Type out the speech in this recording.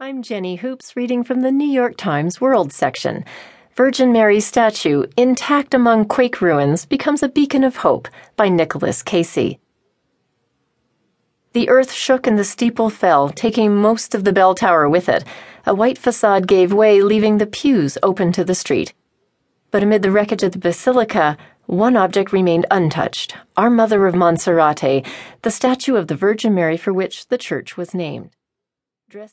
I'm Jenny Hoops reading from the New York Times World section. Virgin Mary's statue intact among quake ruins becomes a beacon of hope by Nicholas Casey. The earth shook and the steeple fell, taking most of the bell tower with it. A white facade gave way, leaving the pews open to the street. But amid the wreckage of the basilica, one object remained untouched Our Mother of Monserrate, the statue of the Virgin Mary for which the church was named. Dressed